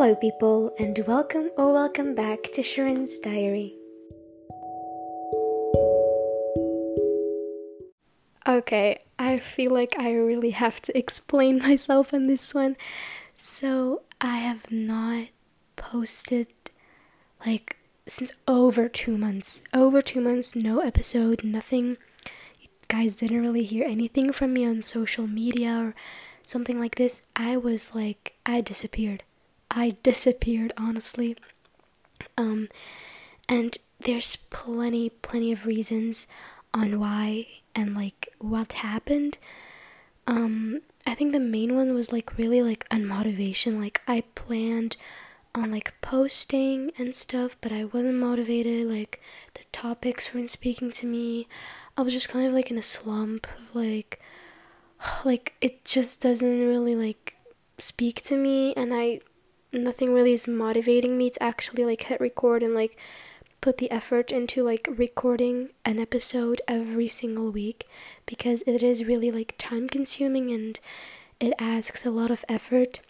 Hello, people, and welcome or welcome back to Sherine's Diary. Okay, I feel like I really have to explain myself on this one. So, I have not posted like since over two months. Over two months, no episode, nothing. You guys didn't really hear anything from me on social media or something like this. I was like, I disappeared. I disappeared, honestly. Um, and there's plenty, plenty of reasons on why and like what happened. Um, I think the main one was like really like unmotivation. Like I planned on like posting and stuff, but I wasn't motivated. Like the topics weren't speaking to me. I was just kind of like in a slump. Like, like it just doesn't really like speak to me, and I nothing really is motivating me to actually like hit record and like put the effort into like recording an episode every single week because it is really like time consuming and it asks a lot of effort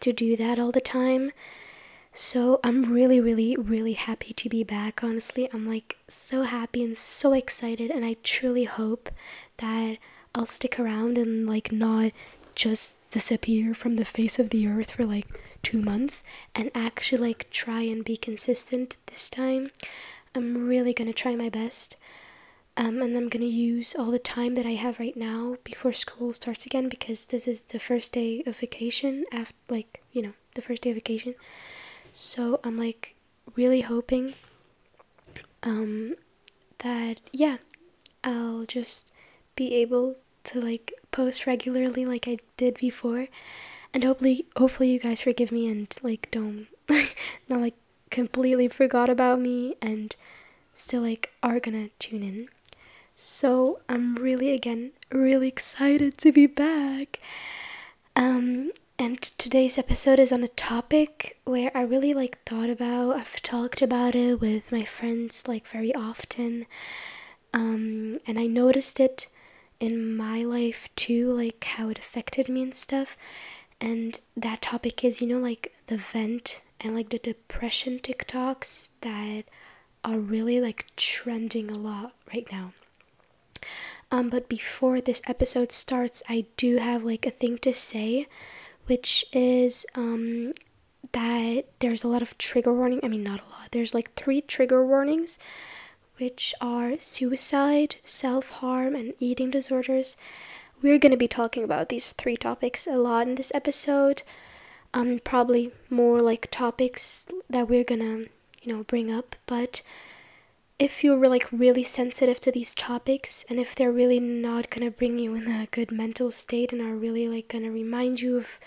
to do that all the time. So I'm really, really, really happy to be back. Honestly, I'm like so happy and so excited, and I truly hope that I'll stick around and like not just disappear from the face of the earth for like two months and actually like try and be consistent this time. I'm really gonna try my best. Um, and I'm gonna use all the time that I have right now before school starts again because this is the first day of vacation after like you know the first day of vacation so I'm like really hoping um that yeah I'll just be able to like post regularly like I did before and hopefully hopefully you guys forgive me and like don't not like completely forgot about me and still like are gonna tune in. So i'm really again really excited to be back. Um and today's episode is on a topic where i really like thought about i've talked about it with my friends like very often. Um and i noticed it in my life too like how it affected me and stuff and that topic is you know like the vent and like the depression TikToks that are really like trending a lot right now. Um, but before this episode starts, I do have like a thing to say, which is um, that there's a lot of trigger warning. I mean, not a lot. There's like three trigger warnings, which are suicide, self harm, and eating disorders. We're going to be talking about these three topics a lot in this episode. Um, probably more like topics that we're gonna, you know, bring up. But if you're like really sensitive to these topics and if they're really not gonna bring you in a good mental state and are really like gonna remind you of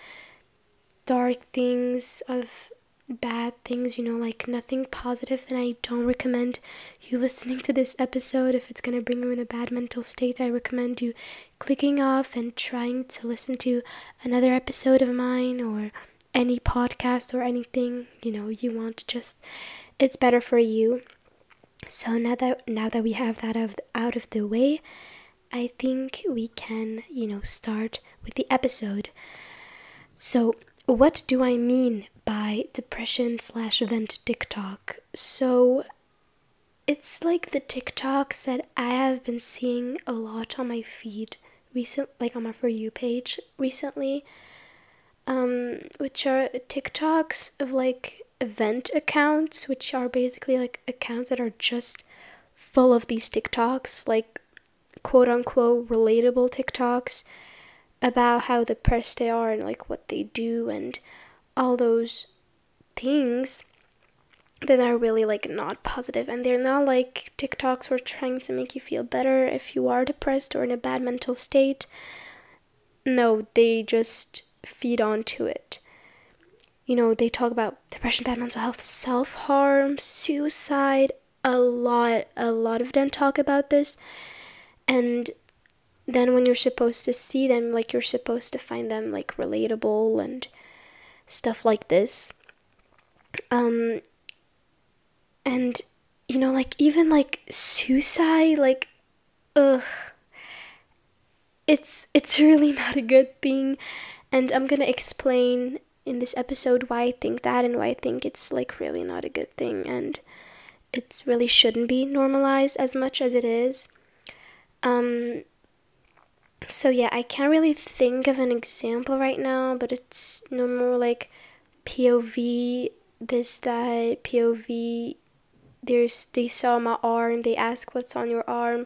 dark things, of bad things, you know, like nothing positive, then I don't recommend you listening to this episode. If it's going to bring you in a bad mental state, I recommend you clicking off and trying to listen to another episode of mine or any podcast or anything, you know, you want. Just it's better for you. So now that now that we have that of, out of the way, I think we can, you know, start with the episode. So, what do I mean by depression slash vent TikTok. So it's like the TikToks that I have been seeing a lot on my feed recent like on my for you page recently. Um, which are TikToks of like event accounts, which are basically like accounts that are just full of these TikToks, like quote unquote relatable TikToks about how depressed they are and like what they do and all those things that are really like not positive and they're not like TikToks or trying to make you feel better if you are depressed or in a bad mental state. No, they just feed onto it. You know, they talk about depression, bad mental health, self harm, suicide. A lot, a lot of them talk about this. And then when you're supposed to see them, like you're supposed to find them like relatable and stuff like this. Um, and you know, like even like suicide, like, ugh, it's it's really not a good thing, and I'm gonna explain in this episode why I think that and why I think it's like really not a good thing and it really shouldn't be normalized as much as it is. Um, so yeah, I can't really think of an example right now, but it's no more like POV this that POV there's they saw my arm, they ask what's on your arm.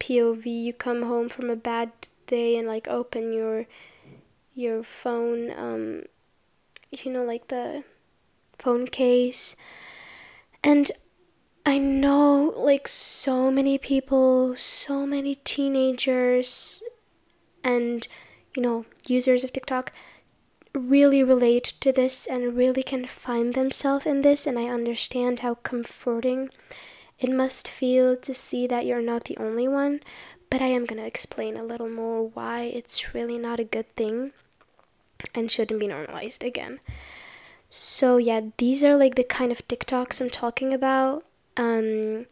POV you come home from a bad day and like open your your phone um you know like the phone case and I know like so many people, so many teenagers and you know, users of TikTok really relate to this and really can find themselves in this and I understand how comforting it must feel to see that you're not the only one, but I am going to explain a little more why it's really not a good thing and shouldn't be normalized again. So yeah, these are like the kind of TikToks I'm talking about um,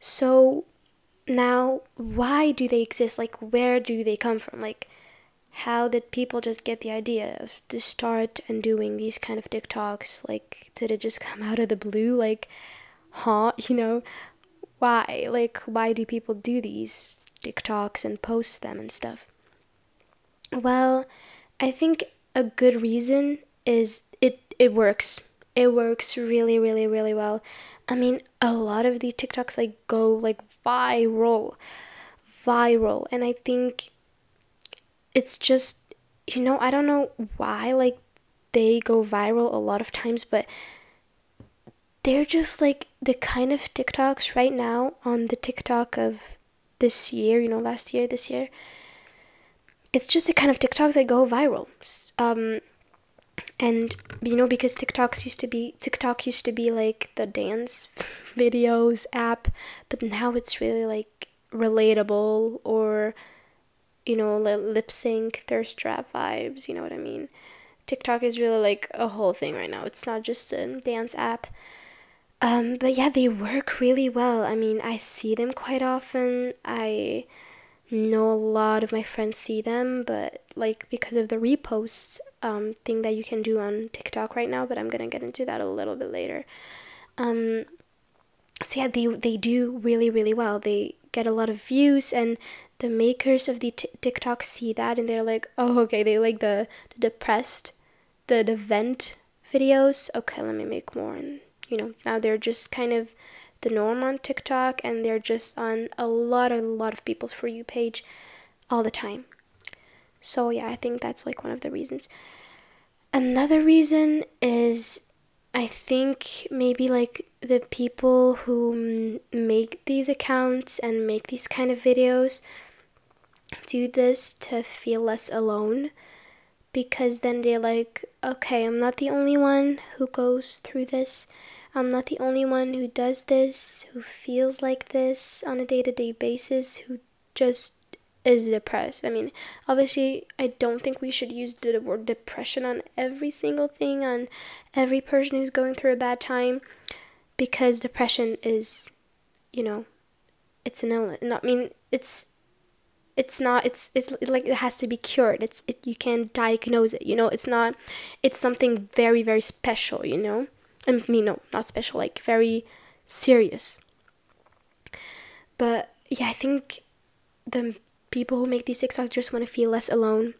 so now, why do they exist? Like, where do they come from? Like, how did people just get the idea of to start and doing these kind of TikToks? Like, did it just come out of the blue? Like, huh? You know, why? Like, why do people do these TikToks and post them and stuff? Well, I think a good reason is it it works. It works really, really, really well. I mean, a lot of these TikToks like go like viral, viral, and I think it's just you know I don't know why like they go viral a lot of times, but they're just like the kind of TikToks right now on the TikTok of this year, you know, last year, this year. It's just the kind of TikToks that go viral. Um, and you know because TikToks used to be TikTok used to be like the dance videos app, but now it's really like relatable or you know lip sync thirst trap vibes. You know what I mean? TikTok is really like a whole thing right now. It's not just a dance app. Um, but yeah, they work really well. I mean, I see them quite often. I know a lot of my friends see them, but like because of the reposts um, thing that you can do on TikTok right now, but I'm gonna get into that a little bit later. Um, so yeah, they they do really really well. They get a lot of views, and the makers of the t- TikTok see that, and they're like, oh okay, they like the, the depressed, the the vent videos. Okay, let me make more, and you know now they're just kind of the norm on TikTok and they're just on a lot a lot of people's for you page all the time. So yeah, I think that's like one of the reasons. Another reason is I think maybe like the people who make these accounts and make these kind of videos do this to feel less alone because then they're like, okay, I'm not the only one who goes through this. I'm not the only one who does this, who feels like this on a day to day basis, who just is depressed. I mean, obviously, I don't think we should use the word depression on every single thing, on every person who's going through a bad time, because depression is, you know, it's an illness. I mean, it's it's not it's it's like it has to be cured it's it you can diagnose it you know it's not it's something very very special you know I mean, no, not special, like very serious. But yeah, I think the people who make these TikToks just want to feel less alone.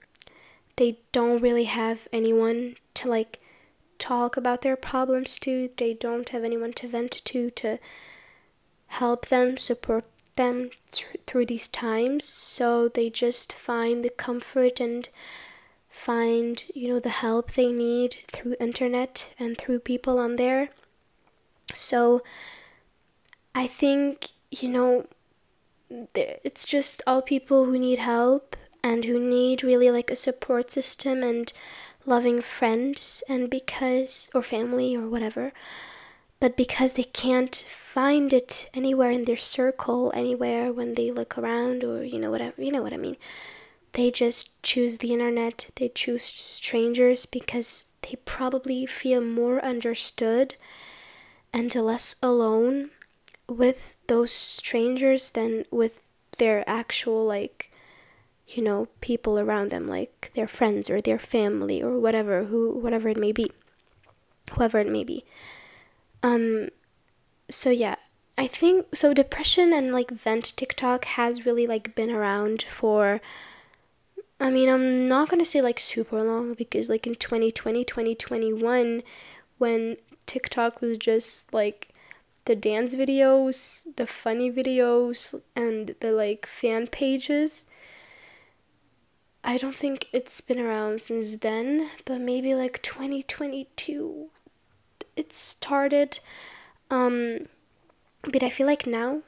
They don't really have anyone to like talk about their problems to. They don't have anyone to vent to to help them, support them th- through these times. So they just find the comfort and find you know the help they need through internet and through people on there. So i think you know it's just all people who need help and who need really like a support system and loving friends and because or family or whatever but because they can't find it anywhere in their circle anywhere when they look around or you know whatever you know what i mean they just choose the internet, they choose strangers because they probably feel more understood and less alone with those strangers than with their actual, like, you know, people around them, like their friends or their family or whatever, who whatever it may be. Whoever it may be. Um so yeah, I think so depression and like vent TikTok has really like been around for I mean, I'm not going to say like super long because like in 2020, 2021 when TikTok was just like the dance videos, the funny videos and the like fan pages I don't think it's been around since then, but maybe like 2022 it started. Um, but I feel like now,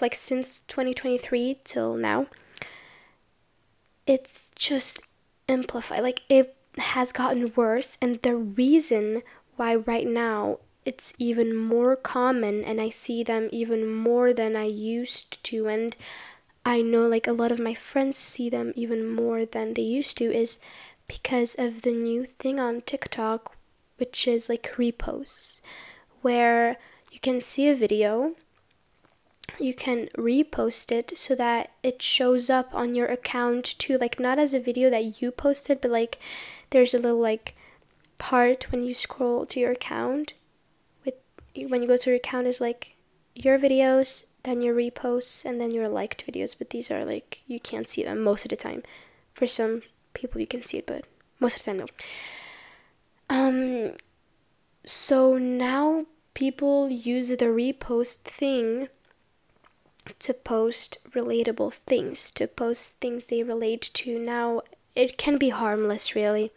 like since 2023 till now, it's just amplified. Like it has gotten worse, and the reason why right now it's even more common and I see them even more than I used to, and I know like a lot of my friends see them even more than they used to is because of the new thing on TikTok, which is like reposts, where you can see a video, you can repost it so that it shows up on your account too, like not as a video that you posted, but like there's a little like part when you scroll to your account with when you go to your account is like your videos then your reposts, and then your liked videos. But these are like, you can't see them most of the time. For some people, you can see it, but most of the time, no. Um, so now people use the repost thing to post relatable things, to post things they relate to. Now, it can be harmless, really.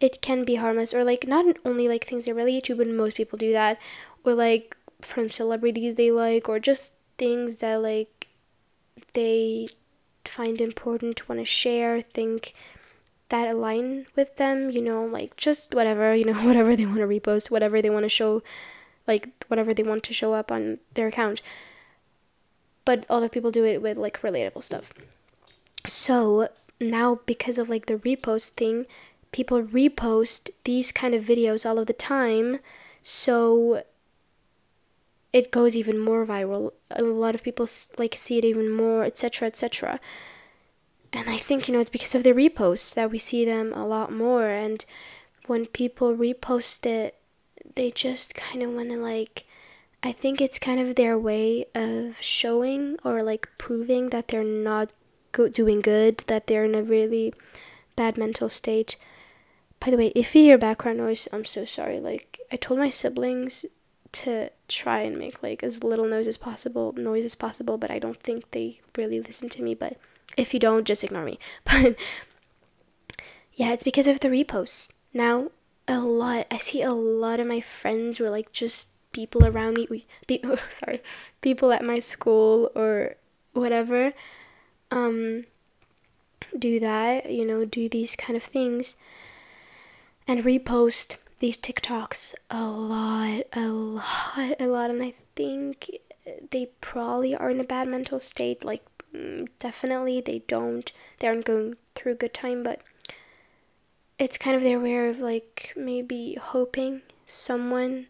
It can be harmless, or like not only like things they relate to, but most people do that, or like from celebrities they like, or just things that like they find important, want to share, think that align with them, you know, like just whatever, you know, whatever they want to repost, whatever they want to show, like whatever they want to show up on their account. But a lot of people do it with like relatable stuff. So now, because of like the repost thing, people repost these kind of videos all of the time. So it goes even more viral. A lot of people like see it even more, etc., etc. And I think you know it's because of the reposts that we see them a lot more. And when people repost it, they just kind of want to like. I think it's kind of their way of showing or like proving that they're not go- doing good, that they're in a really bad mental state. By the way, if you hear background noise, I'm so sorry. Like I told my siblings to try and make like as little noise as possible noise as possible but i don't think they really listen to me but if you don't just ignore me but yeah it's because of the reposts now a lot i see a lot of my friends were like just people around me people sorry people at my school or whatever um do that you know do these kind of things and repost these TikToks a lot, a lot, a lot, and I think they probably are in a bad mental state. Like, mm, definitely they don't, they aren't going through a good time, but it's kind of their way of like maybe hoping someone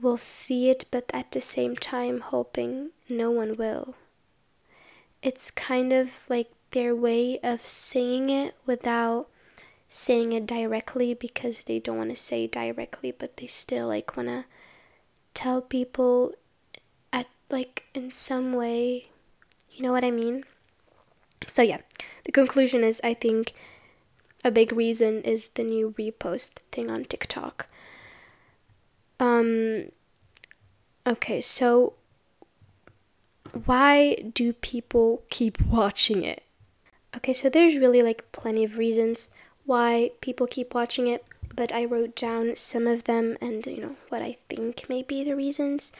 will see it, but at the same time hoping no one will. It's kind of like their way of saying it without saying it directly because they don't want to say directly, but they still like want to tell people at like in some way. You know what I mean? So yeah, the conclusion is I think a big reason is the new repost thing on TikTok. Um okay, so why do people keep watching it? Okay, so there's really like plenty of reasons why people keep watching it, but I wrote down some of them and, you know, what I think may be the reasons.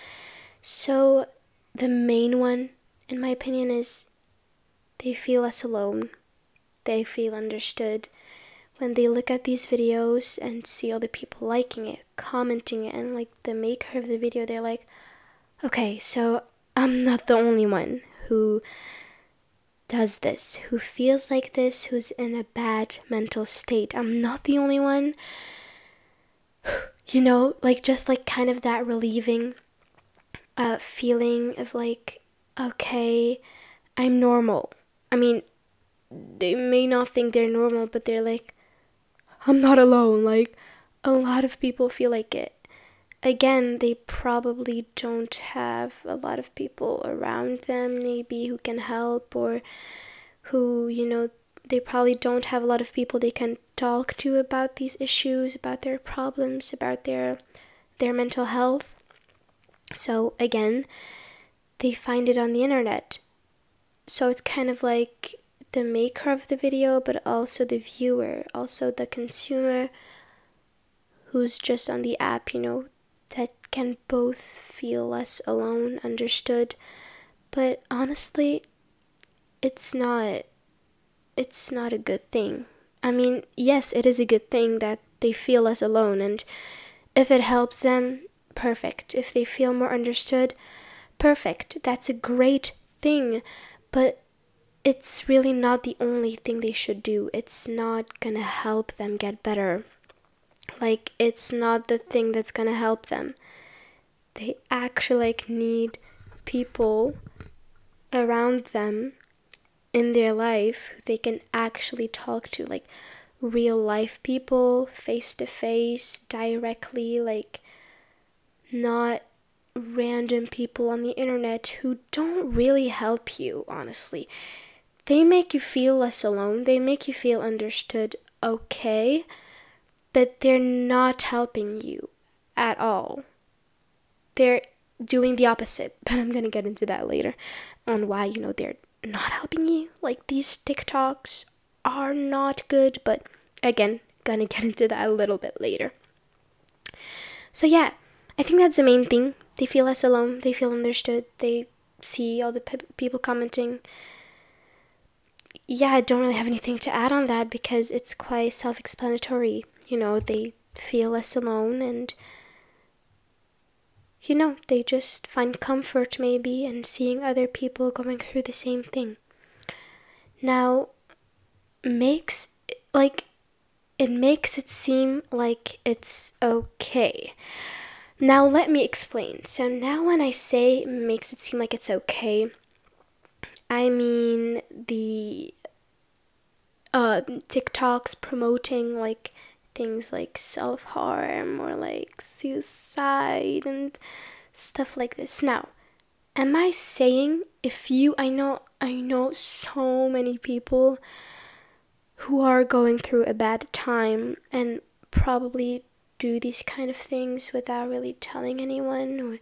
So, the main one, in my opinion, is they feel less alone. They feel understood. When they look at these videos and see all the people liking it, commenting it, and like the maker of the video, they're like, okay, so I'm not the only one who does this, who feels like this, who's in a bad mental state. I'm not the only one. You know, like just like kind of that relieving uh, feeling of like, okay, I'm normal. I mean, they may not think they're normal, but they're like, I'm not alone. Like, a lot of people feel like it. Again, they probably don't have a lot of people around them, maybe who can help, or who, you know, they probably don't have a lot of people they can talk to about these issues, about their problems, about their their mental health. So again, they find it on the internet. So it's kind of like the maker of the video, but also the viewer, also the consumer who's just on the app, you know, that can both feel less alone, understood. But honestly, it's not it's not a good thing. I mean, yes, it is a good thing that they feel less alone and if it helps them, perfect. If they feel more understood, perfect. That's a great thing. But it's really not the only thing they should do. It's not gonna help them get better. Like, it's not the thing that's gonna help them. They actually like need people around them in their life who they can actually talk to, like real life people, face to face, directly, like not random people on the internet who don't really help you, honestly they make you feel less alone, they make you feel understood, okay, but they're not helping you at all. They're doing the opposite, but I'm gonna get into that later on why, you know, they're not helping you. Like these TikToks are not good, but again, gonna get into that a little bit later. So, yeah, I think that's the main thing. They feel less alone, they feel understood, they see all the pe- people commenting yeah, I don't really have anything to add on that because it's quite self explanatory. You know, they feel less alone and, you know, they just find comfort maybe in seeing other people going through the same thing. Now, makes, like, it makes it seem like it's okay. Now, let me explain. So, now when I say makes it seem like it's okay, I mean the uh, TikToks promoting like things like self harm or like suicide and stuff like this. Now, am I saying if you I know I know so many people who are going through a bad time and probably do these kind of things without really telling anyone or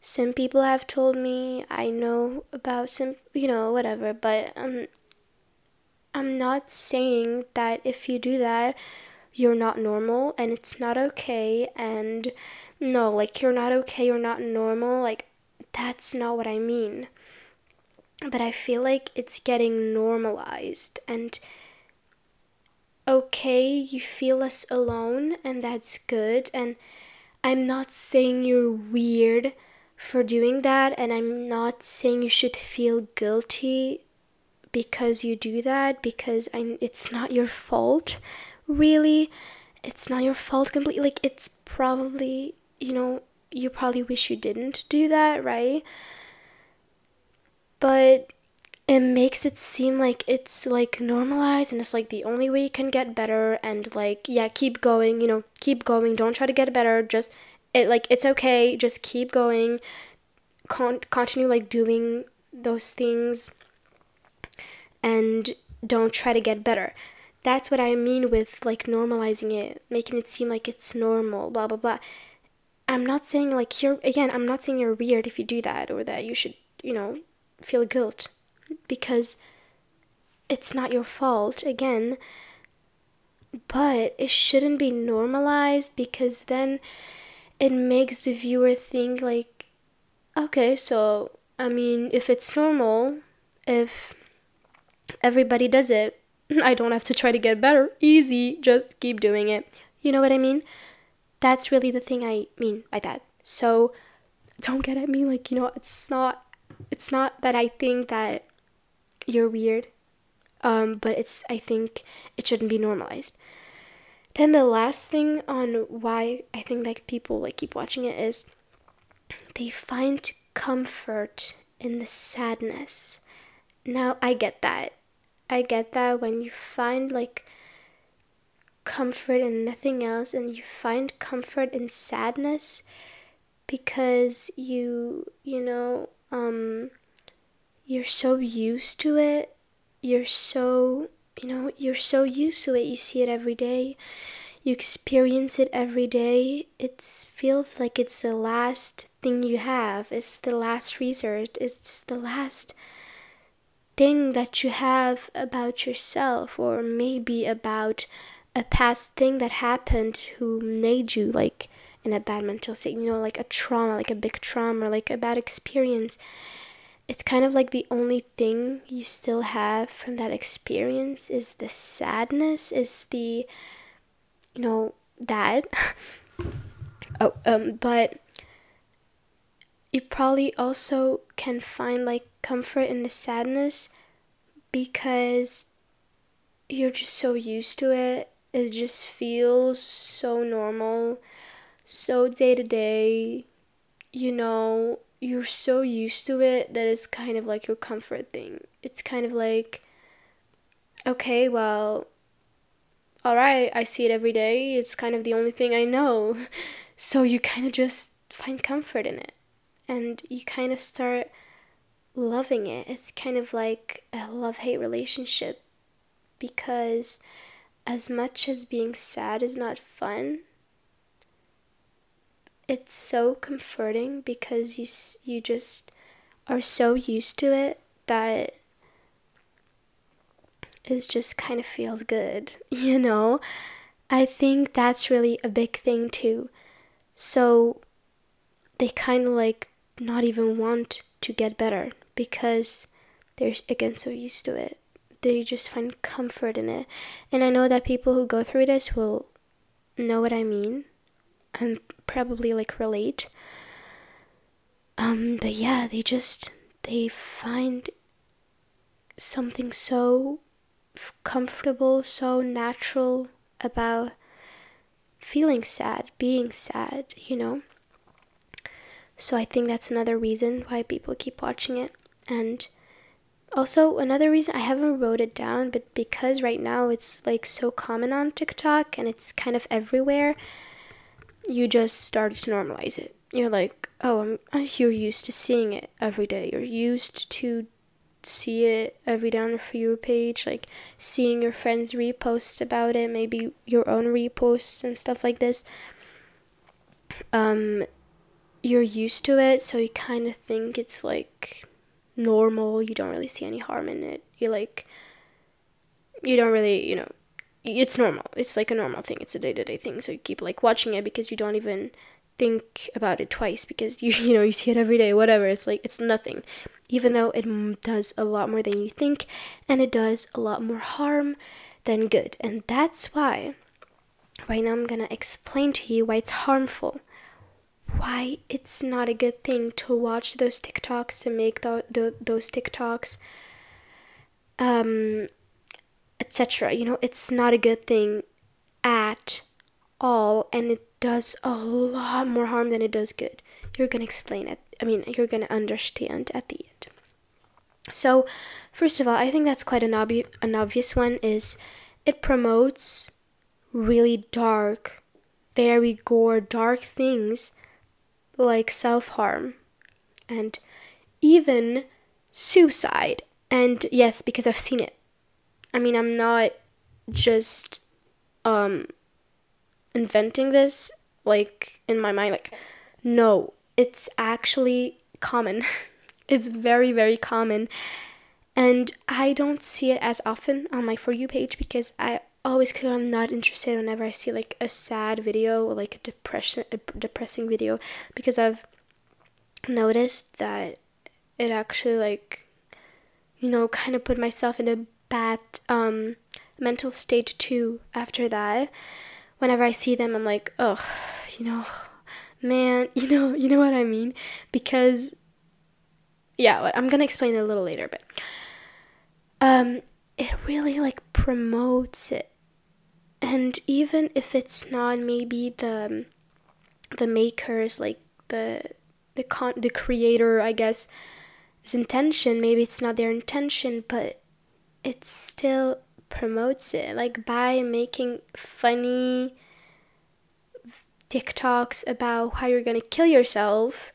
some people have told me I know about some you know whatever but um I'm not saying that if you do that, you're not normal and it's not okay. And no, like you're not okay, you're not normal. Like, that's not what I mean. But I feel like it's getting normalized and okay, you feel less alone, and that's good. And I'm not saying you're weird for doing that, and I'm not saying you should feel guilty because you do that because I, it's not your fault really. It's not your fault completely like it's probably you know you probably wish you didn't do that right? But it makes it seem like it's like normalized and it's like the only way you can get better and like yeah keep going you know keep going don't try to get better just it like it's okay just keep going Con- continue like doing those things and don't try to get better. That's what I mean with like normalizing it, making it seem like it's normal, blah blah blah. I'm not saying like you're again, I'm not saying you're weird if you do that or that you should, you know, feel guilt because it's not your fault again. But it shouldn't be normalized because then it makes the viewer think like okay, so I mean, if it's normal, if Everybody does it. I don't have to try to get better. Easy, just keep doing it. You know what I mean? That's really the thing I mean by that. So don't get at me like, you know, it's not it's not that I think that you're weird. Um, but it's I think it shouldn't be normalized. Then the last thing on why I think like people like keep watching it is they find comfort in the sadness. Now I get that. I get that when you find like comfort in nothing else and you find comfort in sadness because you, you know, um, you're so used to it. You're so, you know, you're so used to it. You see it every day. You experience it every day. It feels like it's the last thing you have. It's the last resort. It's the last thing that you have about yourself or maybe about a past thing that happened who made you like in a bad mental state you know like a trauma like a big trauma like a bad experience it's kind of like the only thing you still have from that experience is the sadness is the you know that oh um but you probably also can find like comfort in the sadness because you're just so used to it. It just feels so normal, so day to day. You know, you're so used to it that it's kind of like your comfort thing. It's kind of like, okay, well, all right, I see it every day. It's kind of the only thing I know. So you kind of just find comfort in it. And you kind of start loving it. It's kind of like a love hate relationship because as much as being sad is not fun, it's so comforting because you you just are so used to it that it just kind of feels good, you know? I think that's really a big thing too. So they kind of like not even want to get better because they're again so used to it. They just find comfort in it. And I know that people who go through this will know what I mean and probably like relate. Um, but yeah, they just they find something so comfortable, so natural about feeling sad, being sad, you know? So I think that's another reason why people keep watching it. And also another reason I haven't wrote it down, but because right now it's like so common on TikTok and it's kind of everywhere, you just start to normalize it. You're like, oh, I'm, you're used to seeing it every day. You're used to see it every day on your For You page, like seeing your friends repost about it, maybe your own reposts and stuff like this. Um, you're used to it, so you kind of think it's like normal. You don't really see any harm in it. You like, you don't really, you know, it's normal. It's like a normal thing. It's a day to day thing. So you keep like watching it because you don't even think about it twice because you you know you see it every day. Whatever. It's like it's nothing, even though it does a lot more than you think, and it does a lot more harm than good. And that's why. Right now, I'm gonna explain to you why it's harmful why it's not a good thing to watch those TikToks to make the, the those TikToks um etc. You know, it's not a good thing at all and it does a lot more harm than it does good. You're to explain it. I mean, you're to understand at the end. So, first of all, I think that's quite an, obvi- an obvious one is it promotes really dark, very gore, dark things like self harm and even suicide. And yes, because I've seen it. I mean, I'm not just um inventing this like in my mind like no, it's actually common. it's very very common. And I don't see it as often on my for you page because I always because I'm not interested whenever I see like a sad video or like a depression a depressing video because I've noticed that it actually like you know kind of put myself in a bad um mental state too after that. Whenever I see them I'm like oh you know man you know you know what I mean? Because yeah I'm gonna explain it a little later but um it really like promotes it. And even if it's not maybe the the makers like the the con the creator i guess his intention maybe it's not their intention but it still promotes it. Like by making funny TikToks about how you're gonna kill yourself,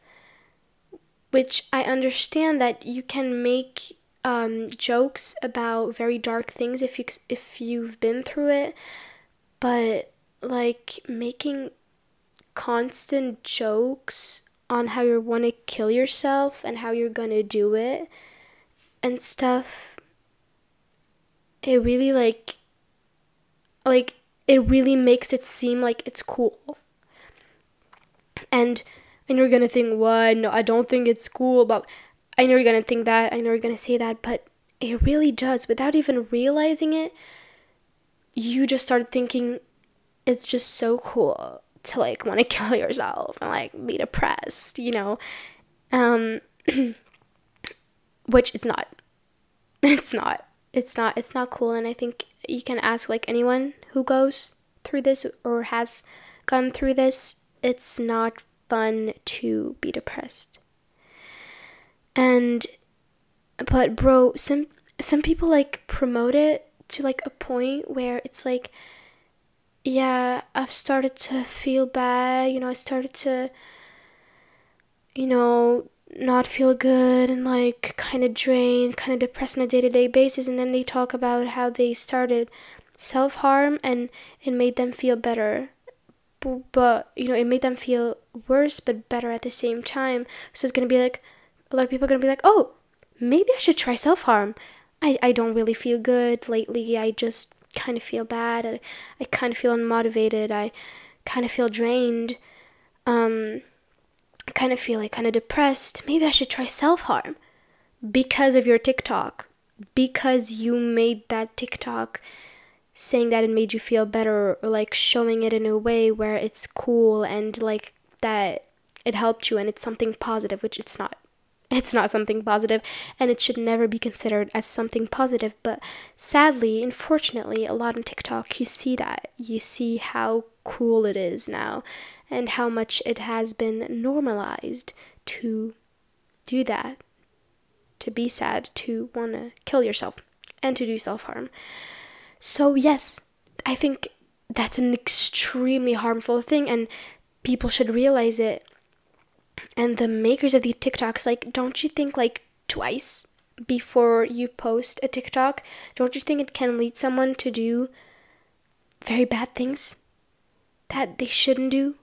which I understand that you can make um, jokes about very dark things if you if you've been through it, but like making constant jokes on how you want to kill yourself and how you're gonna do it and stuff it really like like it really makes it seem like it's cool. And and you're gonna think what? No i don't think it's cool but i know you're gonna think that i know you're gonna say that but it really does. Without even realizing it you just start thinking it's just so cool to like want to kill yourself and like be depressed you know? Um which it's not. It's not it's not it's not cool. And i think you can ask like anyone who goes through this or has gone through this it's not fun to be depressed. And but bro some some people like promote it to like a point where it's like yeah i've started to feel bad you know i started to you know not feel good and like kind of drained, kind of depressed on a day to day basis. And then they talk about how they started self harm and it made them feel better. But, you know, it made them feel worse but better at the same time. So it's going to be like, a lot of people are going to be like, oh, maybe I should try self harm. I, I don't really feel good lately. I just kind of feel bad. I, I kind of feel unmotivated. I kind of feel drained. Um, kind of feel like kind of depressed, maybe I should try self harm because of your TikTok, because you made that TikTok saying that it made you feel better or like showing it in a way where it's cool and like that it helped you and it's something positive, which it's not. It's not something positive and it should never be considered as something positive. But sadly, unfortunately, a lot on TikTok, you see that. You see how cool it is now and how much it has been normalized to do that, to be sad, to want to kill yourself, and to do self harm. So, yes, I think that's an extremely harmful thing, and people should realize it. And the makers of these TikToks, like, don't you think, like, twice before you post a TikTok? Don't you think it can lead someone to do very bad things that they shouldn't do?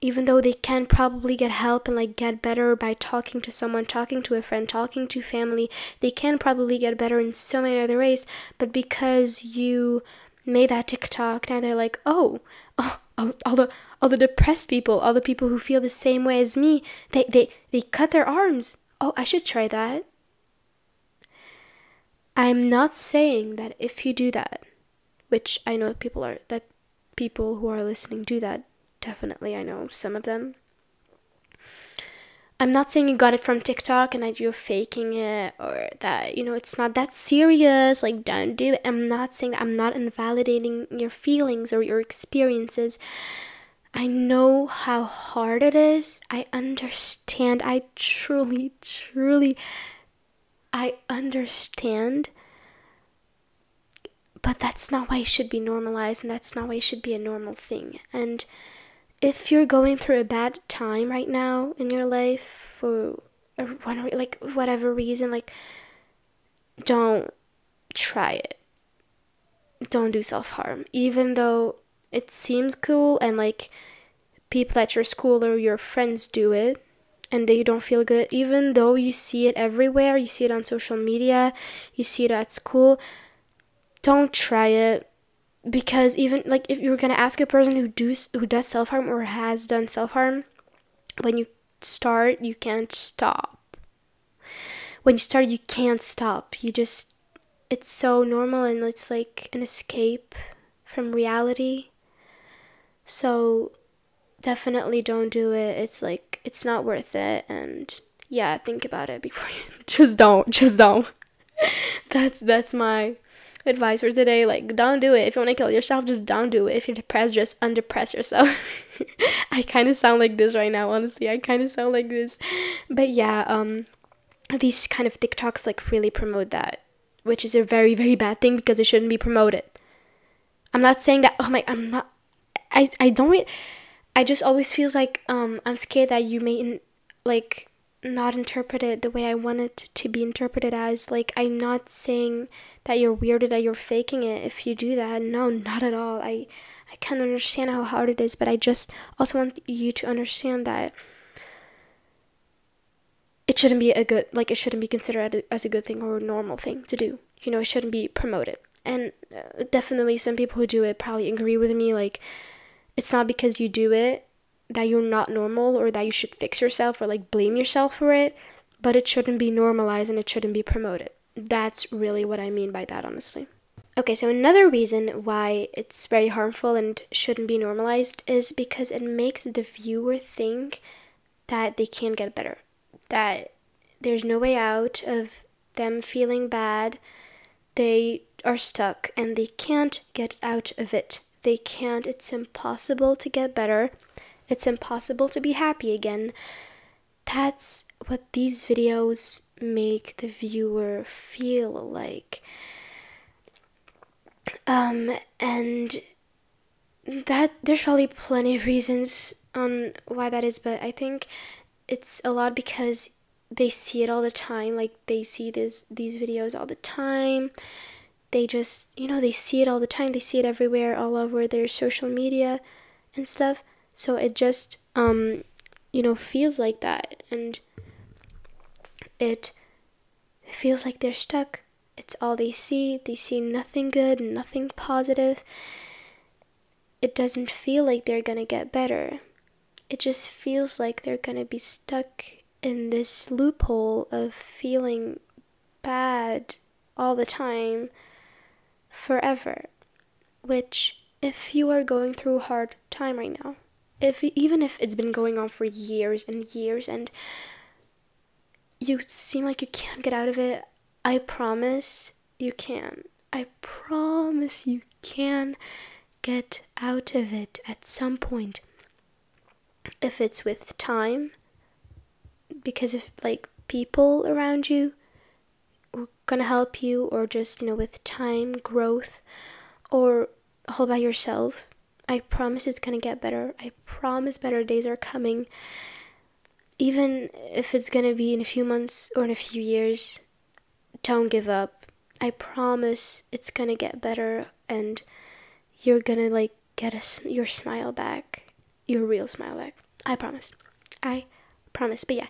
even though they can probably get help and like get better by talking to someone, talking to a friend, talking to family, they can probably get better in so many other ways. But because you made that TikTok, now they're like, oh, oh all, all the all the depressed people, all the people who feel the same way as me, they they they cut their arms. Oh, I should try that. I'm not saying that if you do that, which I know people are that people who are listening do that Definitely, I know some of them. I'm not saying you got it from TikTok and that you're faking it or that, you know, it's not that serious. Like, don't do it. I'm not saying that. I'm not invalidating your feelings or your experiences. I know how hard it is. I understand. I truly, truly, I understand. But that's not why it should be normalized and that's not why it should be a normal thing. And, if you're going through a bad time right now in your life for one like whatever reason like don't try it don't do self-harm even though it seems cool and like people at your school or your friends do it and they don't feel good even though you see it everywhere you see it on social media you see it at school don't try it because even like if you're gonna ask a person who does who does self harm or has done self harm, when you start you can't stop. When you start you can't stop. You just it's so normal and it's like an escape from reality. So definitely don't do it. It's like it's not worth it and yeah, think about it before you just don't, just don't. that's that's my advice for today. Like, don't do it. If you want to kill yourself, just don't do it. If you're depressed, just undepress yourself. I kind of sound like this right now, honestly. I kind of sound like this. But yeah, um, these kind of TikToks like really promote that, which is a very, very bad thing because it shouldn't be promoted. I'm not saying that, oh my, I'm not, I, I don't, re- I just always feels like um, I'm scared that you may, like, not interpret it the way I want it to be interpreted as. Like, I'm not saying that you're weird or that you're faking it if you do that. No, not at all. I, I can understand how hard it is, but I just also want you to understand that it shouldn't be a good like it shouldn't be considered as a good thing or a normal thing to do. You know, it shouldn't be promoted. And uh, definitely some people who do it probably agree with me like it's not because you do it that you're not normal or that you should fix yourself or like blame yourself for it, but it shouldn't be normalized and it shouldn't be promoted. That's really what I mean by that, honestly. Okay, so another reason why it's very harmful and shouldn't be normalized is because it makes the viewer think that they can get better, that there's no way out of them feeling bad. They are stuck and they can't get out of it. They can't, it's impossible to get better. It's impossible to be happy again. That's what these videos make the viewer feel like. Um, and that there's probably plenty of reasons on why that is, but I think it's a lot because they see it all the time. Like they see this these videos all the time. They just you know they see it all the time. They see it everywhere, all over their social media and stuff. So it just um you know feels like that, and it feels like they're stuck it's all they see. They see nothing good, nothing positive. It doesn't feel like they're gonna get better. It just feels like they're gonna be stuck in this loophole of feeling bad all the time forever. Which, if you are going through a hard time right now, if even if it's been going on for years and years and you seem like you can't get out of it, I promise you can. I promise you can get out of it at some point. If it's with time, because if like people around you are gonna help you, or just you know, with time, growth, or all by yourself, I promise it's gonna get better. I promise better days are coming. Even if it's gonna be in a few months or in a few years, don't give up. I promise it's gonna get better and you're gonna like get a, your smile back, your real smile back. I promise. I promise. But yeah,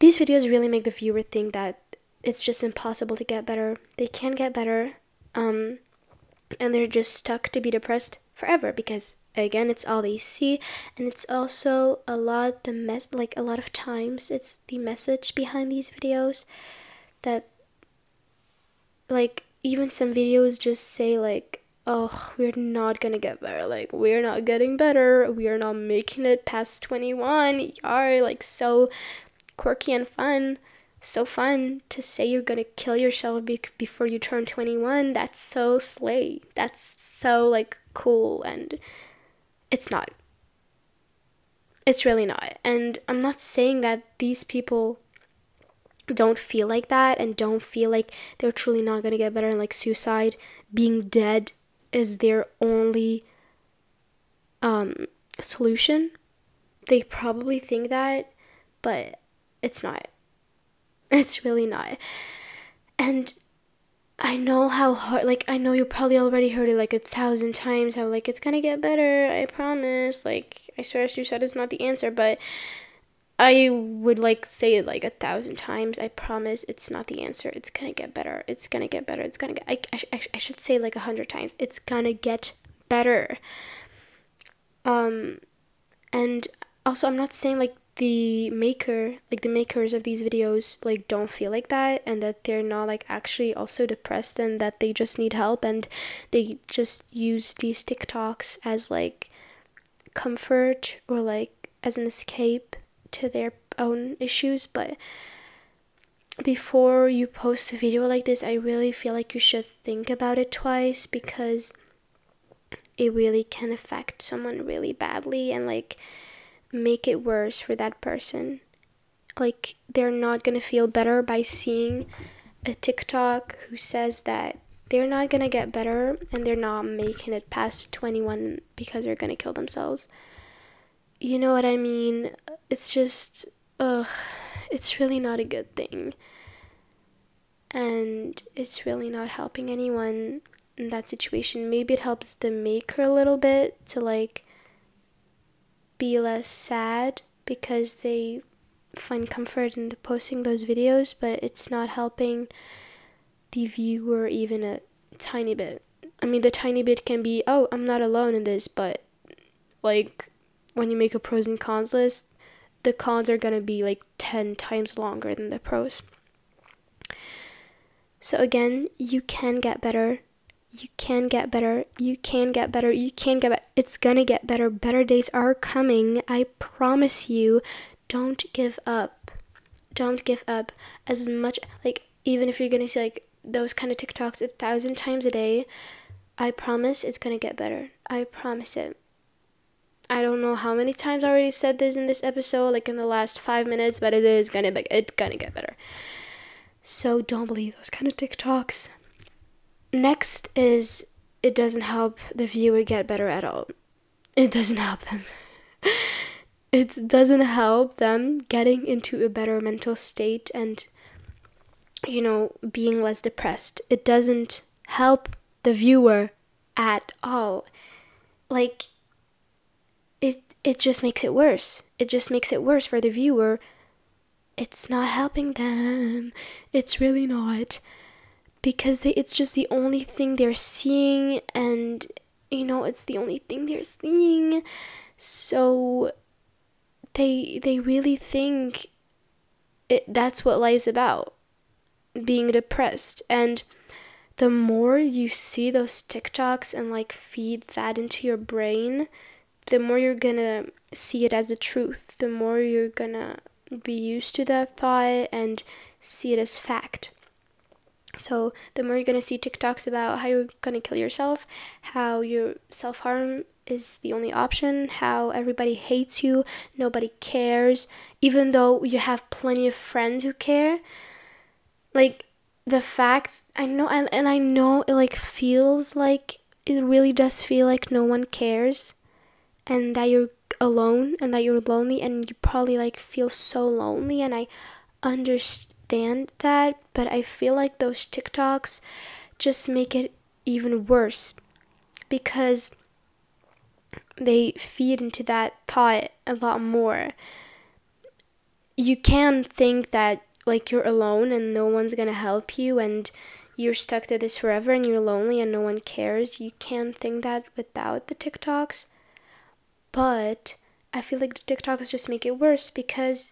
these videos really make the viewer think that it's just impossible to get better. They can get better, um, and they're just stuck to be depressed forever because again, it's all they see, and it's also a lot the mess like a lot of times it's the message behind these videos that like even some videos just say like oh we're not gonna get better like we're not getting better we are not making it past 21 you are like so quirky and fun so fun to say you're gonna kill yourself be- before you turn 21 that's so slay that's so like cool and it's not. It's really not. And i'm not saying that these people don't feel like that and don't feel like they're truly not going to get better and like suicide being dead is their only um solution. They probably think that but it's not. It's really not. And I know how hard, like, I know you probably already heard it like a thousand times how, like, it's gonna get better, I promise. Like, I swear suicide is not the answer, but I would like say it like a thousand times. I promise it's not the answer. It's gonna get better. It's gonna get better. It's gonna get. I, I, I should say like a hundred times. It's gonna get better. Um, and also I'm not saying like the maker, like the makers of these videos, like don't feel like that and that they're not like actually also depressed and that they just need help and they just use these TikToks as like comfort or like as an escape to their own issues, but before you post a video like this, I really feel like you should think about it twice because it really can affect someone really badly and like make it worse for that person. Like they're not to feel better by seeing a TikTok who says that they're not gonna get better and they're not making it past 21 because they're gonna kill themselves. You know what I mean? It's just, ugh, it's really not a good thing. And it's really not helping anyone in that situation. Maybe it helps the maker a little bit to like be less sad because they find comfort in the posting those videos, but it's not helping the viewer even a tiny bit. I mean, the tiny bit can be, oh, I'm not alone in this, but like when you make a pros and cons list, the cons are gonna be like 10 times longer than the pros. So, again, you can get better. You can get better. You can get better. You can get better. It's gonna get better. Better days are coming. I promise you. Don't give up. Don't give up. As much, like, even if you're gonna see like those kind of TikToks a thousand times a day, I promise it's gonna get better. I promise it. I don't know how many times I already said this in this episode, like in the last five minutes, but it is gonna be it's gonna get better. So don't believe those kind of TikToks. Next is it doesn't help the viewer get better at all. It doesn't help them. it doesn't help them getting into a better mental state and you know, being less depressed. It doesn't help the viewer at all. Like it it just makes it worse. It just makes it worse for the viewer. It's not helping them. It's really not. Because they, it's just the only thing they're seeing and you know, it's the only thing they're seeing. So they they really think it that's what life's about being depressed. And the more you see those TikToks and like feed that into your brain, the more you're gonna see it as a truth, the more you're gonna be used to that thought and see it as fact. So, the more you're gonna see TikToks about how you're gonna kill yourself, how your self harm is the only option, how everybody hates you, nobody cares, even though you have plenty of friends who care, like the fact I know and, and I know it like feels like it really does feel like no one cares and that you're alone and that you're lonely and you probably like feel so lonely and I understand that but I feel like those TikToks just make it even worse because they feed into that thought a lot more. You can think that like you're alone and no one's gonna help you and you're stuck to this forever and you're lonely and no one cares. You can't think that without the TikToks. But I feel like the TikToks just make it worse because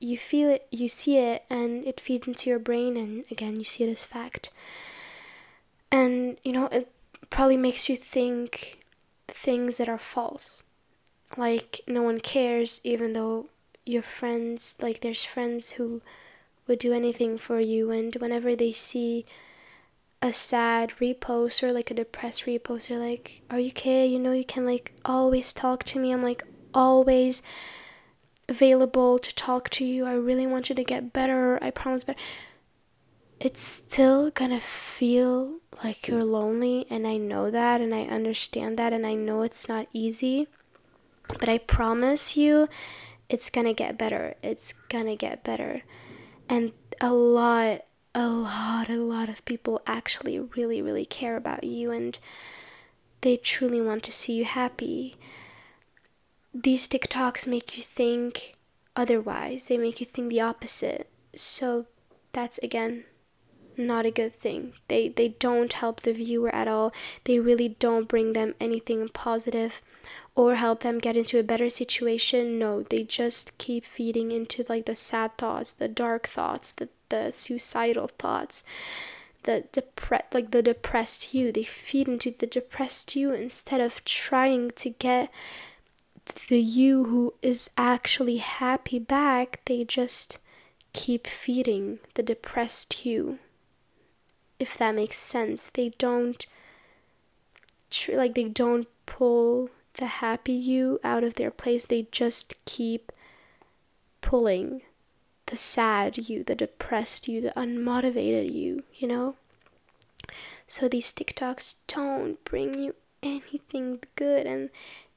you feel it, you see it, and it feeds into your brain, and again, you see it as fact. And you know, it probably makes you think things that are false. Like, no one cares, even though your friends like there's friends who would do anything for you and whenever they see a sad repost or like a depressed repost they're like are you okay you know you can like always talk to me i'm like always available to talk to you i really want you to get better i promise but it's still gonna feel like you're lonely and i know that and i understand that and i know it's not easy but i promise you it's gonna get better. It's gonna get better. And a lot, a lot, a lot of people actually really, really care about you and they truly want to see you happy. These TikToks make you think otherwise, they make you think the opposite. So that's again not a good thing. They they don't help the viewer at all. They really don't bring them anything positive or help them get into a better situation. No, they just keep feeding into like the sad thoughts, the dark thoughts, the the suicidal thoughts, the depre- like the depressed you. They feed into the depressed you instead of trying to get the you who is actually happy back. They just keep feeding the depressed you if that makes sense. They don't like they don't pull the happy you out of their place. They just keep pulling the sad you, the depressed you, the unmotivated you, you know? So these TikToks don't bring you anything good and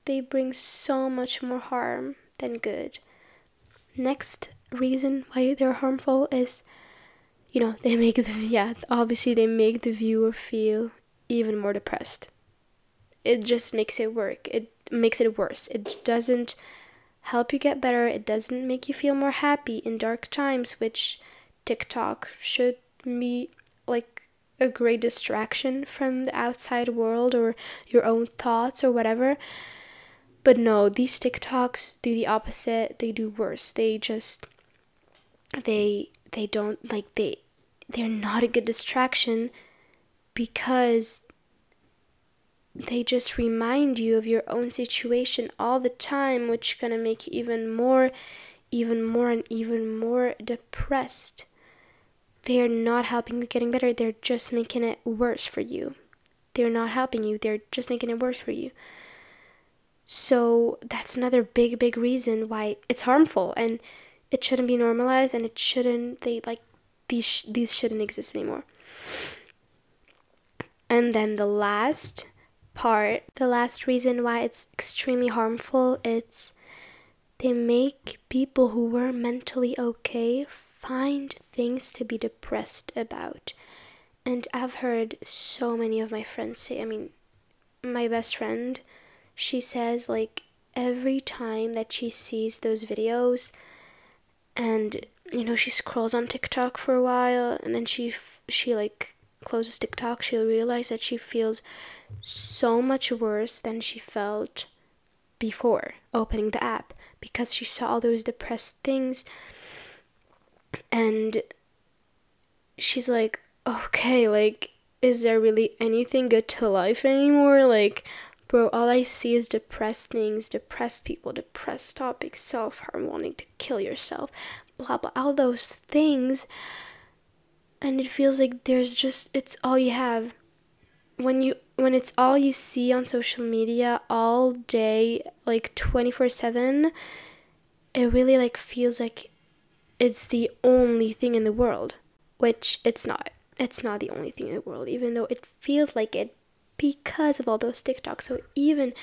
they bring so much more harm than good. Next reason why they're harmful is you know, they make the yeah, obviously they make the viewer feel even more depressed. It just makes it work. It makes it worse. It doesn't help you get better. It doesn't make you feel more happy in dark times, which TikTok should be like a great distraction from the outside world or your own thoughts or whatever. But no, these TikToks do the opposite. They do worse. They just they they don't like they they're not a good distraction because they just remind you of your own situation all the time which gonna make you even more even more and even more depressed. They're not helping you getting better. They're just making it worse for you. They're not helping you. They're just making it worse for you so that's another big big reason why it's harmful and it shouldn't be normalized and it shouldn't they like these these shouldn't exist anymore. And then the last part the last reason why it's extremely harmful it's they make people who were mentally okay find things to be depressed about. And i've heard so many of my friends say i mean my best friend she says like every time that she sees those videos and you know she scrolls on TikTok for a while and then she she like closes TikTok she'll realize that she feels so much worse than she felt before opening the app because she saw all those depressed things and she's like okay like is there really anything good to life anymore? Like bro all i see is depressed things depressed people depressed topics self-harm wanting to kill yourself blah blah all those things. And it feels like there's just it's all you have. When you when it's all you see on social media all day like 24/7 it really like feels like it's the only thing in the world which it's not. It's not the only thing in the world even though it feels like it because of all those TikToks so even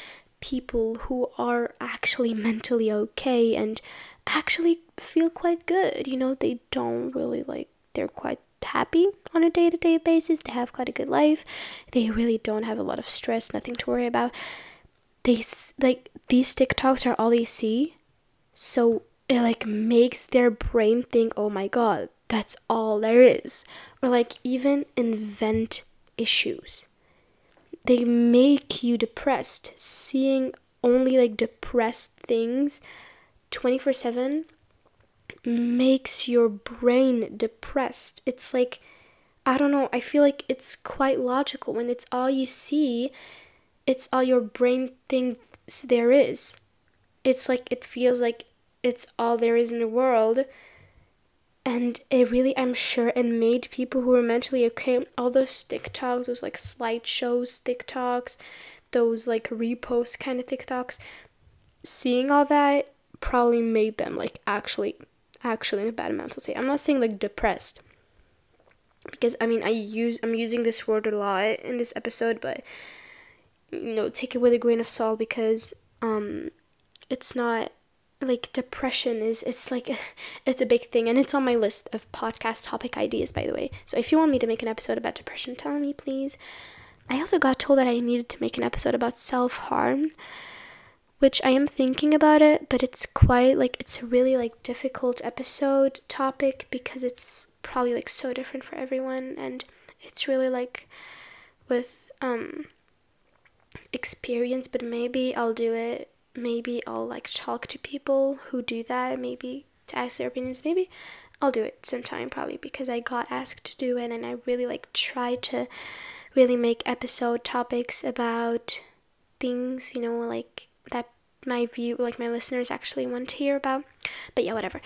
people who are actually mentally okay and actually feel quite good. You know, they don't really like, they're quite happy on a day to day basis. They have quite a good life. They really don't have a lot of stress, nothing to worry about. They, like, these TikToks are all they see. So it, like, makes their brain think, oh my god, that's all there is. Or, like, even invent issues. They make you depressed. Seeing only, like, depressed things 24 7 makes your brain depressed. It's like, I don't know, I feel like it's quite logical. When it's all you see, it's all your brain thinks there is. It's like, it feels like it's all there is in the world. And it really, I'm sure, it made people who were mentally okay, all those TikToks, those like slideshows TikToks, those like repost kind of TikToks, seeing all that probably made them like actually actually in a bad mental state. I'm not saying like depressed because I mean I use I'm using this word a lot in this episode, but you know, take it with a grain of salt because um it's not like depression is it's like it's a big thing and it's on my list of podcast topic ideas by the way. So if you want me to make an episode about depression, tell me please. I also got told that I needed to make an episode about self-harm which I am thinking about it, but it's quite like it's a really like difficult episode topic because it's probably like so different for everyone and it's really like with um experience, but maybe I'll do it. Maybe I'll like talk to people who do that, maybe to ask their opinions. Maybe I'll do it sometime probably because I got asked to do it and I really like try to really make episode topics about things, you know, like that my view like my listeners actually want to hear about. But yeah whatever.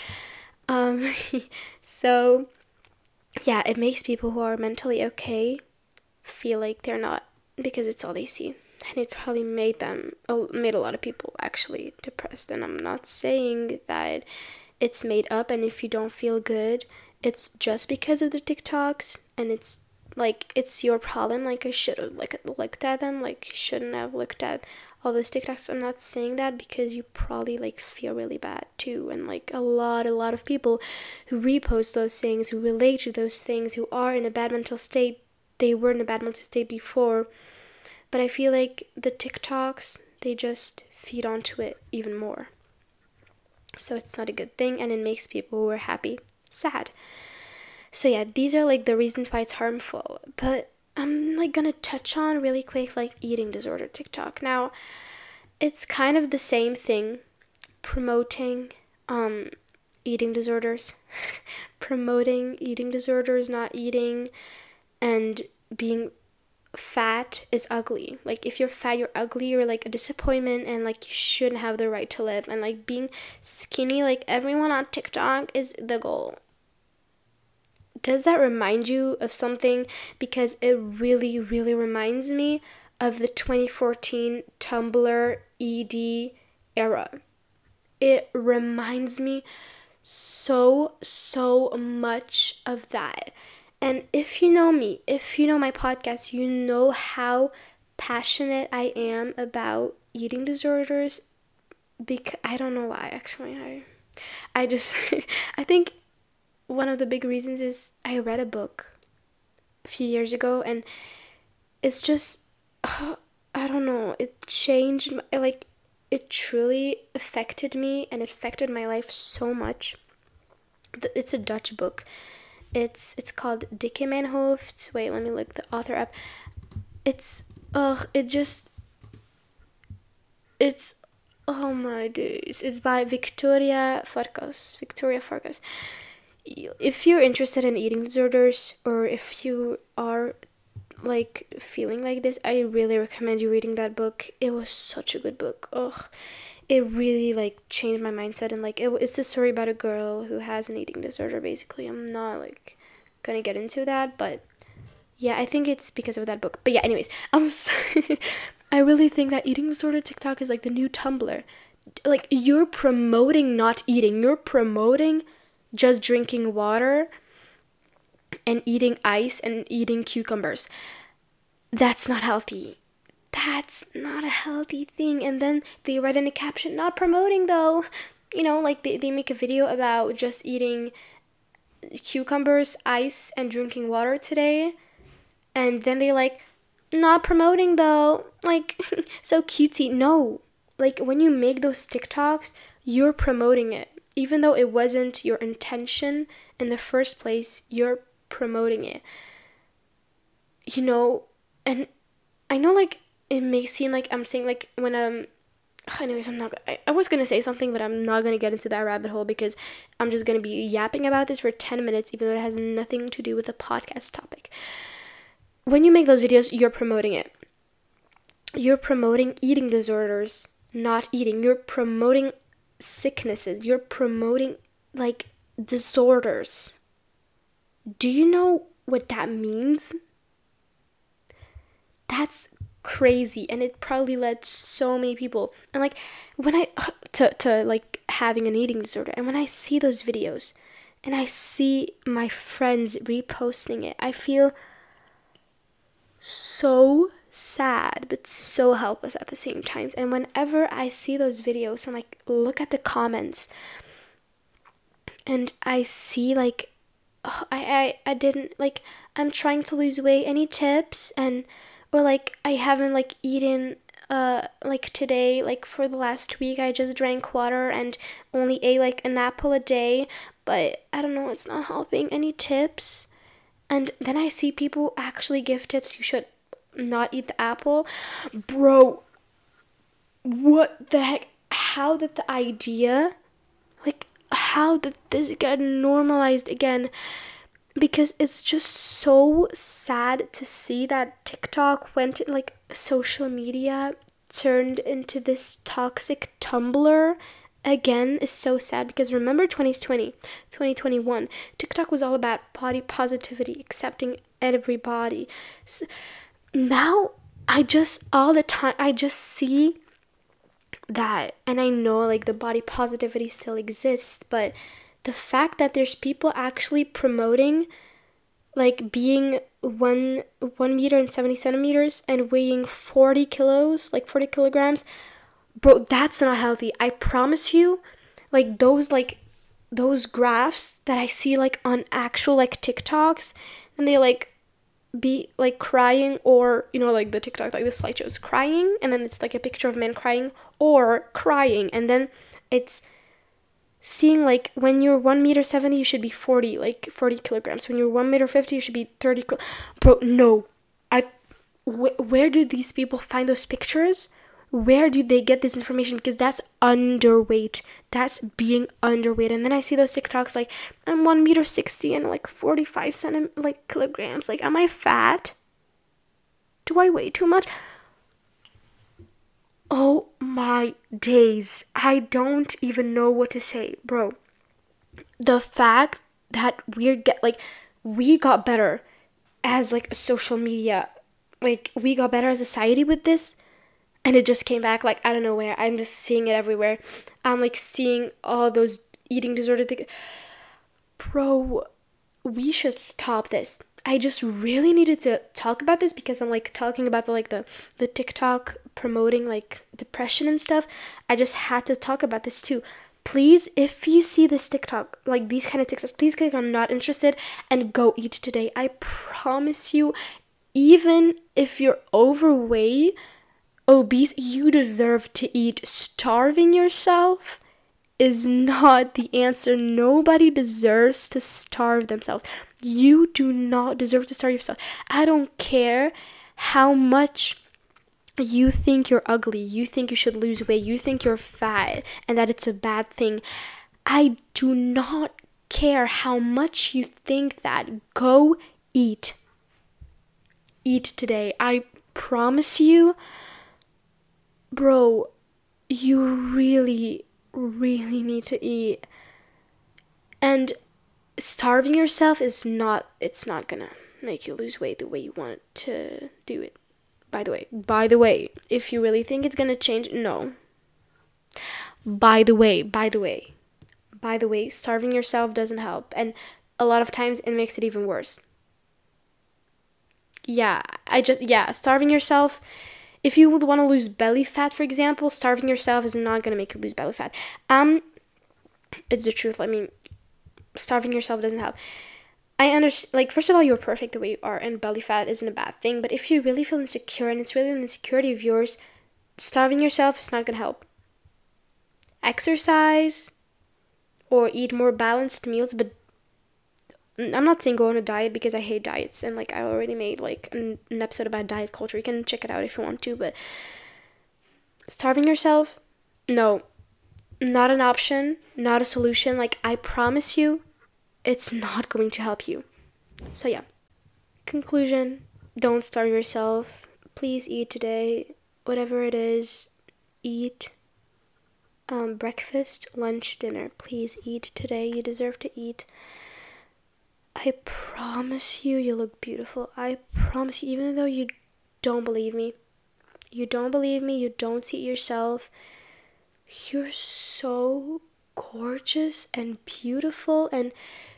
Um so yeah it makes people who are mentally okay feel like they're not because it's all they see and it probably made them oh, made a lot of people actually depressed. And i'm not saying that it's made up and if you don't feel good, it's just because of the TikToks and it's like it's your problem. Like i should have like looked at them like shouldn't have looked at all those tiktoks. I'm not saying that because you probably like feel really bad too. And like a lot a lot of people who repost those things who relate to those things who are in a bad mental state they were in a bad mental state before but i feel like the tiktoks they just feed onto it even more so it's not a good thing and it makes people who are happy sad so yeah, these are like the reasons why it's harmful. But I'm like gonna touch on really quick like eating disorder TikTok. Now, it's kind of the same thing promoting um eating disorders, promoting eating disorders, not eating and being fat is ugly. Like if you're fat, you're ugly, you're like a disappointment and like you shouldn't have the right to live. And like being skinny, like everyone on TikTok is the goal does that remind you of something? Because it really, really reminds me of the 2014 Tumblr ED era. It reminds me so, so much of that. And if you know me, if you know my podcast, you know how passionate I am about eating disorders. Because I don't know why actually. I I just I think one of the big reasons is I read a book a few years ago and it's just uh, I don't know, it changed my, like it truly affected me and affected my life so much. It's a Dutch book. It's it's called Dik in Mijn Hoofd. Wait, let me look the author up. It's ugh, it just it's oh my days. It's by Victoria Farkas. Victoria Farkas if you're interested in eating disorders or if you are like feeling like this, I really recommend you reading that book. It was such a good book. Ugh. It really like changed my mindset and like it, it's a story about a girl who has an eating disorder basically. I'm not like gonna get into that, but yeah, I think it's because of that book. But yeah, anyways, I'm sorry. I really think that eating disorder TikTok is like the new Tumblr. Like you're promoting not eating. You're promoting just drinking water and eating ice and eating cucumbers. That's not healthy. That's not a healthy thing. And then they write in a caption, not promoting though. You know, like they, they make a video about just eating cucumbers, ice, and drinking water today. And then they like, not promoting though. Like, so cutesy. No. Like, when you make those TikToks, you're promoting it even though it wasn't your intention in the first place, you're promoting it. You know, and I know like it may seem like I'm saying like when um anyways i'm not I, I was gonna say something but i'm not gonna get into that rabbit hole because i'm just gonna be yapping about this for 10 minutes even though it has nothing to do with the podcast topic when you make those videos you're promoting it you're promoting eating disorders not eating you're promoting sicknesses, you're promoting like disorders. Do you know what that means? That's crazy and it probably led so many people and like when i to to like having an eating disorder and when i see those videos and i see my friends reposting it i feel so sad but so helpless at the same time. And whenever I see those videos and like look at the comments and I see like oh, I, I I didn't like I'm trying to lose weight, any tips? And or like I haven't like eaten uh like today like for the last week I just drank water and only ate like an apple a day, but I don't know, it's not helping. Any tips? And then I see people actually give tips. You should not eat the apple. Bro, what the heck? How did the idea, like, how did this get normalized again? Because it's just so sad to see that TikTok went, like, social media turned into this toxic Tumblr again is so sad because remember 2020 2021 tiktok was all about body positivity accepting everybody. So, now I just all the time I just see that and I know like the body positivity still exists, but the fact that there's people actually promoting like being one one meter and 70 centimeters and weighing 40 kilos like 40 kilograms bro that's not healthy. I promise you like those like those graphs that i see like on actual like tiktoks and they like be like crying or you know like the tiktok like the slideshows crying and then it's like a picture of men crying or crying and then it's seeing like when you're 1 meter 70 you should be 40 like 40 kilograms. When you're 1 meter 50 you should be 30 kil- bro no. I wh- where do these people find those pictures? Where do they get this information? Because that's underweight. That's being underweight. And then i see those tiktoks like i'm 1 meter 60 and like 45 centi- like kilograms. Like am i fat? Do i weigh too much Oh my days. I don't even know what to say, bro. The fact that we're get like we got better as like social media like we got better as a society with this and it just came back like I don't know where. I'm just seeing it everywhere. I'm like seeing all those eating disorder things. Bro, we should stop this. I just really needed to talk about this because I'm like talking about the like the the TikTok promoting like depression and stuff. I just had to talk about this too. Please, if you see this TikTok, like these kind of TikToks, please click on not interested and go eat today. I promise you, even if you're overweight, obese, you deserve to eat. Starving yourself is not the answer. Nobody deserves to starve themselves. You do not deserve to starve yourself. I don't care how much you think you're ugly, you think you should lose weight, you think you're fat and that it's a bad thing. I do not care how much you think that. Go eat. Eat today. I promise you, bro, you really really need to eat. And starving yourself is not it's not gonna make you lose weight the way you want to do it. By the way, by the way, if you really think it's gonna change, no. By the way, by the way, by the way, starving yourself doesn't help, and a lot of times it makes it even worse. Yeah, I just, yeah, starving yourself if you would want to lose belly fat, for example, starving yourself is not to make you lose belly fat. Um, it's the truth. I mean, starving yourself doesn't help. I understand, like, first of all, you're perfect the way you are, and belly fat isn't a bad thing. But if you really feel insecure and it's really an insecurity of yours, starving yourself is not going to help. Exercise or eat more balanced meals, but I'm not saying go on a diet because I hate diets and like I already made like an, an episode about diet culture. You can check it out if you want to, but starving yourself, no, not an option, not a solution. Like I promise you, it's not going to help you. So yeah. Conclusion, don't starve yourself. Please eat today, whatever it is, eat. Um, breakfast, lunch, dinner. Please eat today. You deserve to eat. I promise you, you look beautiful. I promise you, even though you don't believe me, you don't believe me, you don't see it yourself, you're so gorgeous and beautiful, and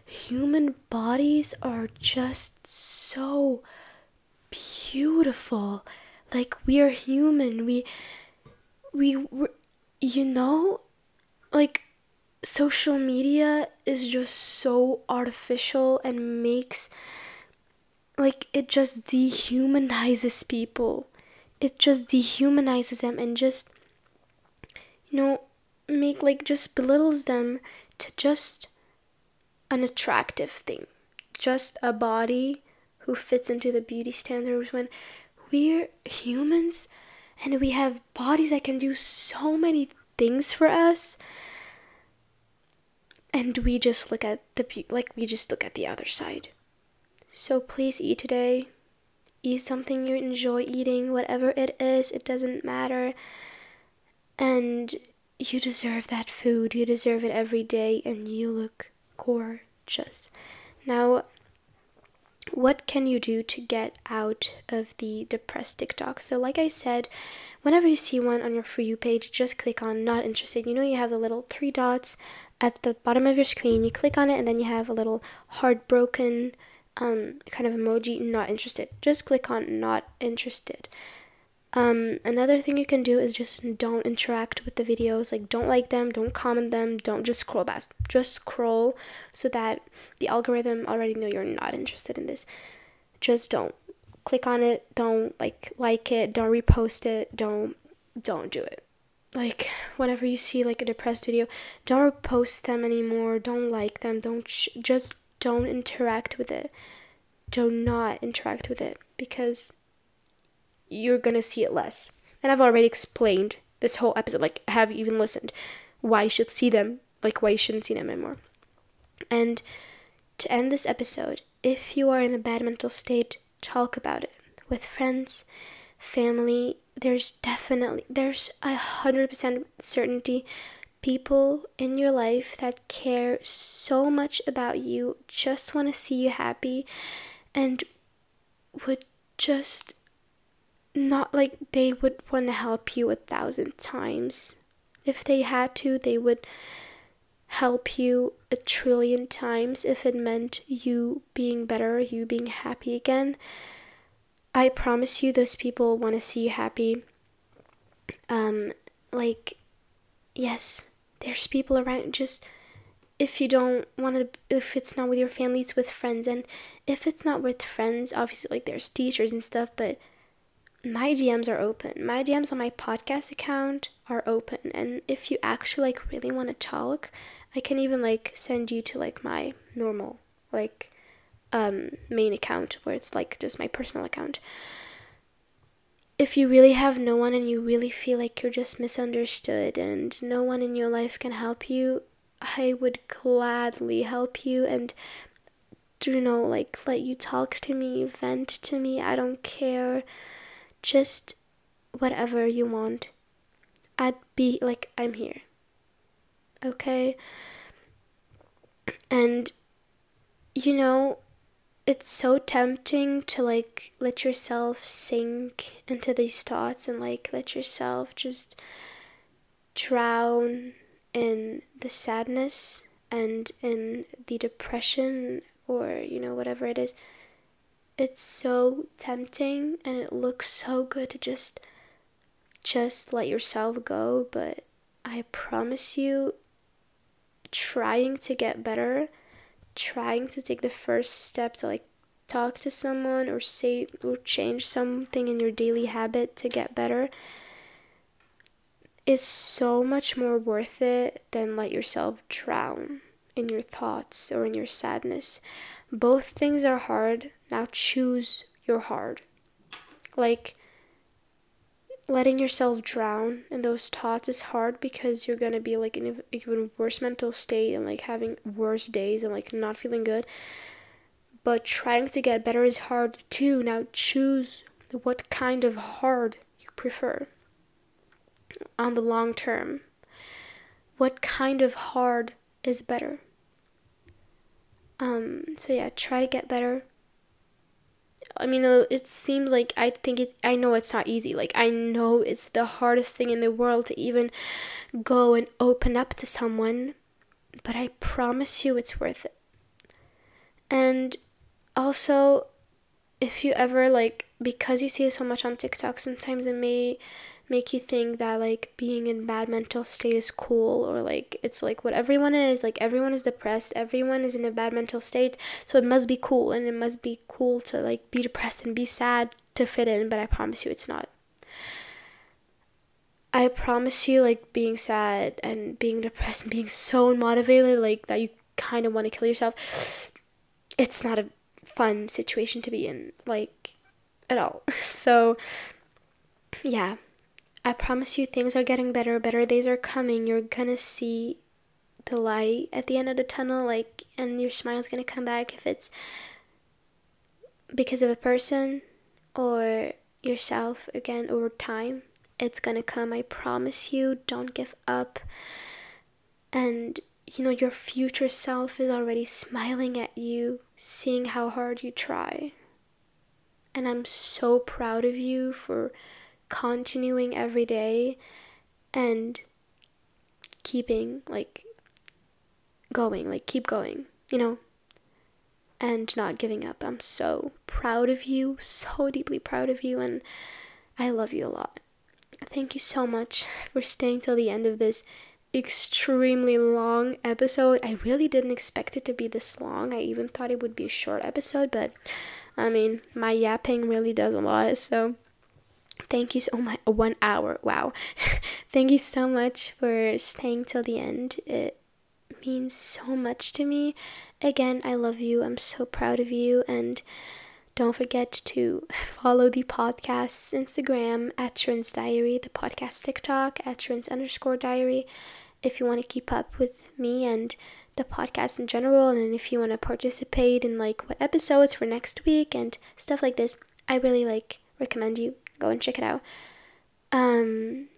human bodies are just so beautiful. Like, we are human. We, we, you know, like, social media is just so artificial and makes like it just dehumanizes people it just dehumanizes them and just know make like just belittles them to just an attractive thing. Just a body who fits into the beauty standards when we're humans and we have bodies that can do so many things for us. And we just look at the like we just look at the other side. So please eat today. Eat something you enjoy eating whatever it is it doesn't matter and you deserve that food you deserve it every day and you look gorgeous now what can you do to get out of the depressed TikTok? So, like I said, whenever you see one on your For You page, just click on not interested. You know, you have the little three dots at the bottom of your screen. You click on it, and then you have a little heartbroken um, kind of emoji, not interested. Just click on not interested. Um, another thing you can do is just don't interact with the videos. Like, don't like them, don't comment them, don't just scroll past. Just scroll so that the algorithm already know you're not interested in this. Just don't click on it. Don't like like it. Don't repost it. Don't don't do it. Like whenever you see like a depressed video, don't repost them anymore. Don't like them. Don't sh- just don't interact with it. Do not interact with it because you're gonna see it less. And I've already explained this whole episode, like, have you even listened? Why you should see them, like, why you shouldn't see them anymore. And to end this episode, if you are in a bad mental state, talk about it with friends, family. There's definitely, there's a hundred percent certainty people in your life that care so much about you, just want to see you happy, and would just not like they would want to help you a thousand times. If they had to, they would help you a trillion times if it meant you being better, you being happy again. I promise you, those people want to see you happy. Um, like, yes, there's people around. Just if you don't want to, if it's not with your family, it's with friends. And if it's not with friends, obviously, like, there's teachers and stuff, but my DMs are open. My DMs on my podcast account are open. And if you actually like really want to talk, I can even like send you to like my normal like um main account where it's like just my personal account. If you really have no one and you really feel like you're just misunderstood and no one in your life can help you, I would gladly help you and you know like let you talk to me, vent to me. I don't care just whatever you want. I'd be like, I'm here. Okay? And, you know, it's so tempting to like let yourself sink into these thoughts and like let yourself just drown in the sadness and in the depression or, you know, whatever it is it's so tempting and it looks so good to just just let yourself go but i promise you trying to get better trying to take the first step to like talk to someone or say or change something in your daily habit to get better is so much more worth it than let yourself drown in your thoughts or in your sadness both things are hard. Now choose your hard. Like, letting yourself drown in those thoughts is hard because you're gonna be like in an even worse mental state and like having worse days and like not feeling good. But trying to get better is hard too. Now choose what kind of hard you prefer on the long term. What kind of hard is better? Um, so yeah, try to get better. I mean, it seems like I think it's, I know it's not easy. Like, I know it's the hardest thing in the world to even go and open up to someone, but I promise you it's worth it. And also, if you ever, like, because you see so much on TikTok, sometimes it may make you think that like being in bad mental state is cool or like it's like what everyone is like everyone is depressed everyone is in a bad mental state. So it must be cool and it must be cool to like be depressed and be sad to fit in but i promise you it's not. I promise you like being sad and being depressed and being so unmotivated like that you kind of want to kill yourself it's not a fun situation to be in like at all. So yeah I promise you things are getting better, better days are coming. You're gonna see the light at the end of the tunnel, like, and your smile's gonna come back if it's because of a person or yourself again over time. It's gonna come, I promise you. Don't give up. And you know, your future self is already smiling at you, seeing how hard you try. And I'm so proud of you for continuing every day and keeping, like, going, like, keep going, you know, and not giving up. I'm so proud of you, so deeply proud of you, and I love you a lot. Thank you so much for staying till the end of this extremely long episode. I really didn't expect it to be this long. I even thought it would be a short episode, but I mean, my yapping really does a lot. So, thank you so much. One hour. Wow. thank you so much for staying till the end. It means so much to me. Again, I love you. I'm so proud of you. And don't forget to follow the podcast's Instagram at Sherine's Diary, the podcast TikTok at Sherine's underscore diary if you want to keep up with me and the podcast in general and if you want to participate in like what episodes for next week and stuff like this i really like recommend you go and check it out um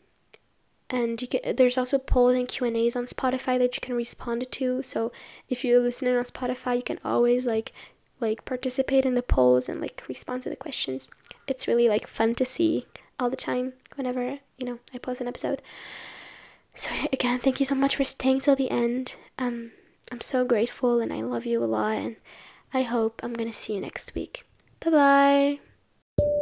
and you can there's also polls and q and a's on spotify that you can respond to so if you're listening on spotify you can always like like participate in the polls and like respond to the questions it's really like fun to see all the time whenever you know i post an episode so again, thank you so much for staying till the end. Um, I'm so grateful and I love you a lot and I hope I'm gonna see you next week. Bye bye.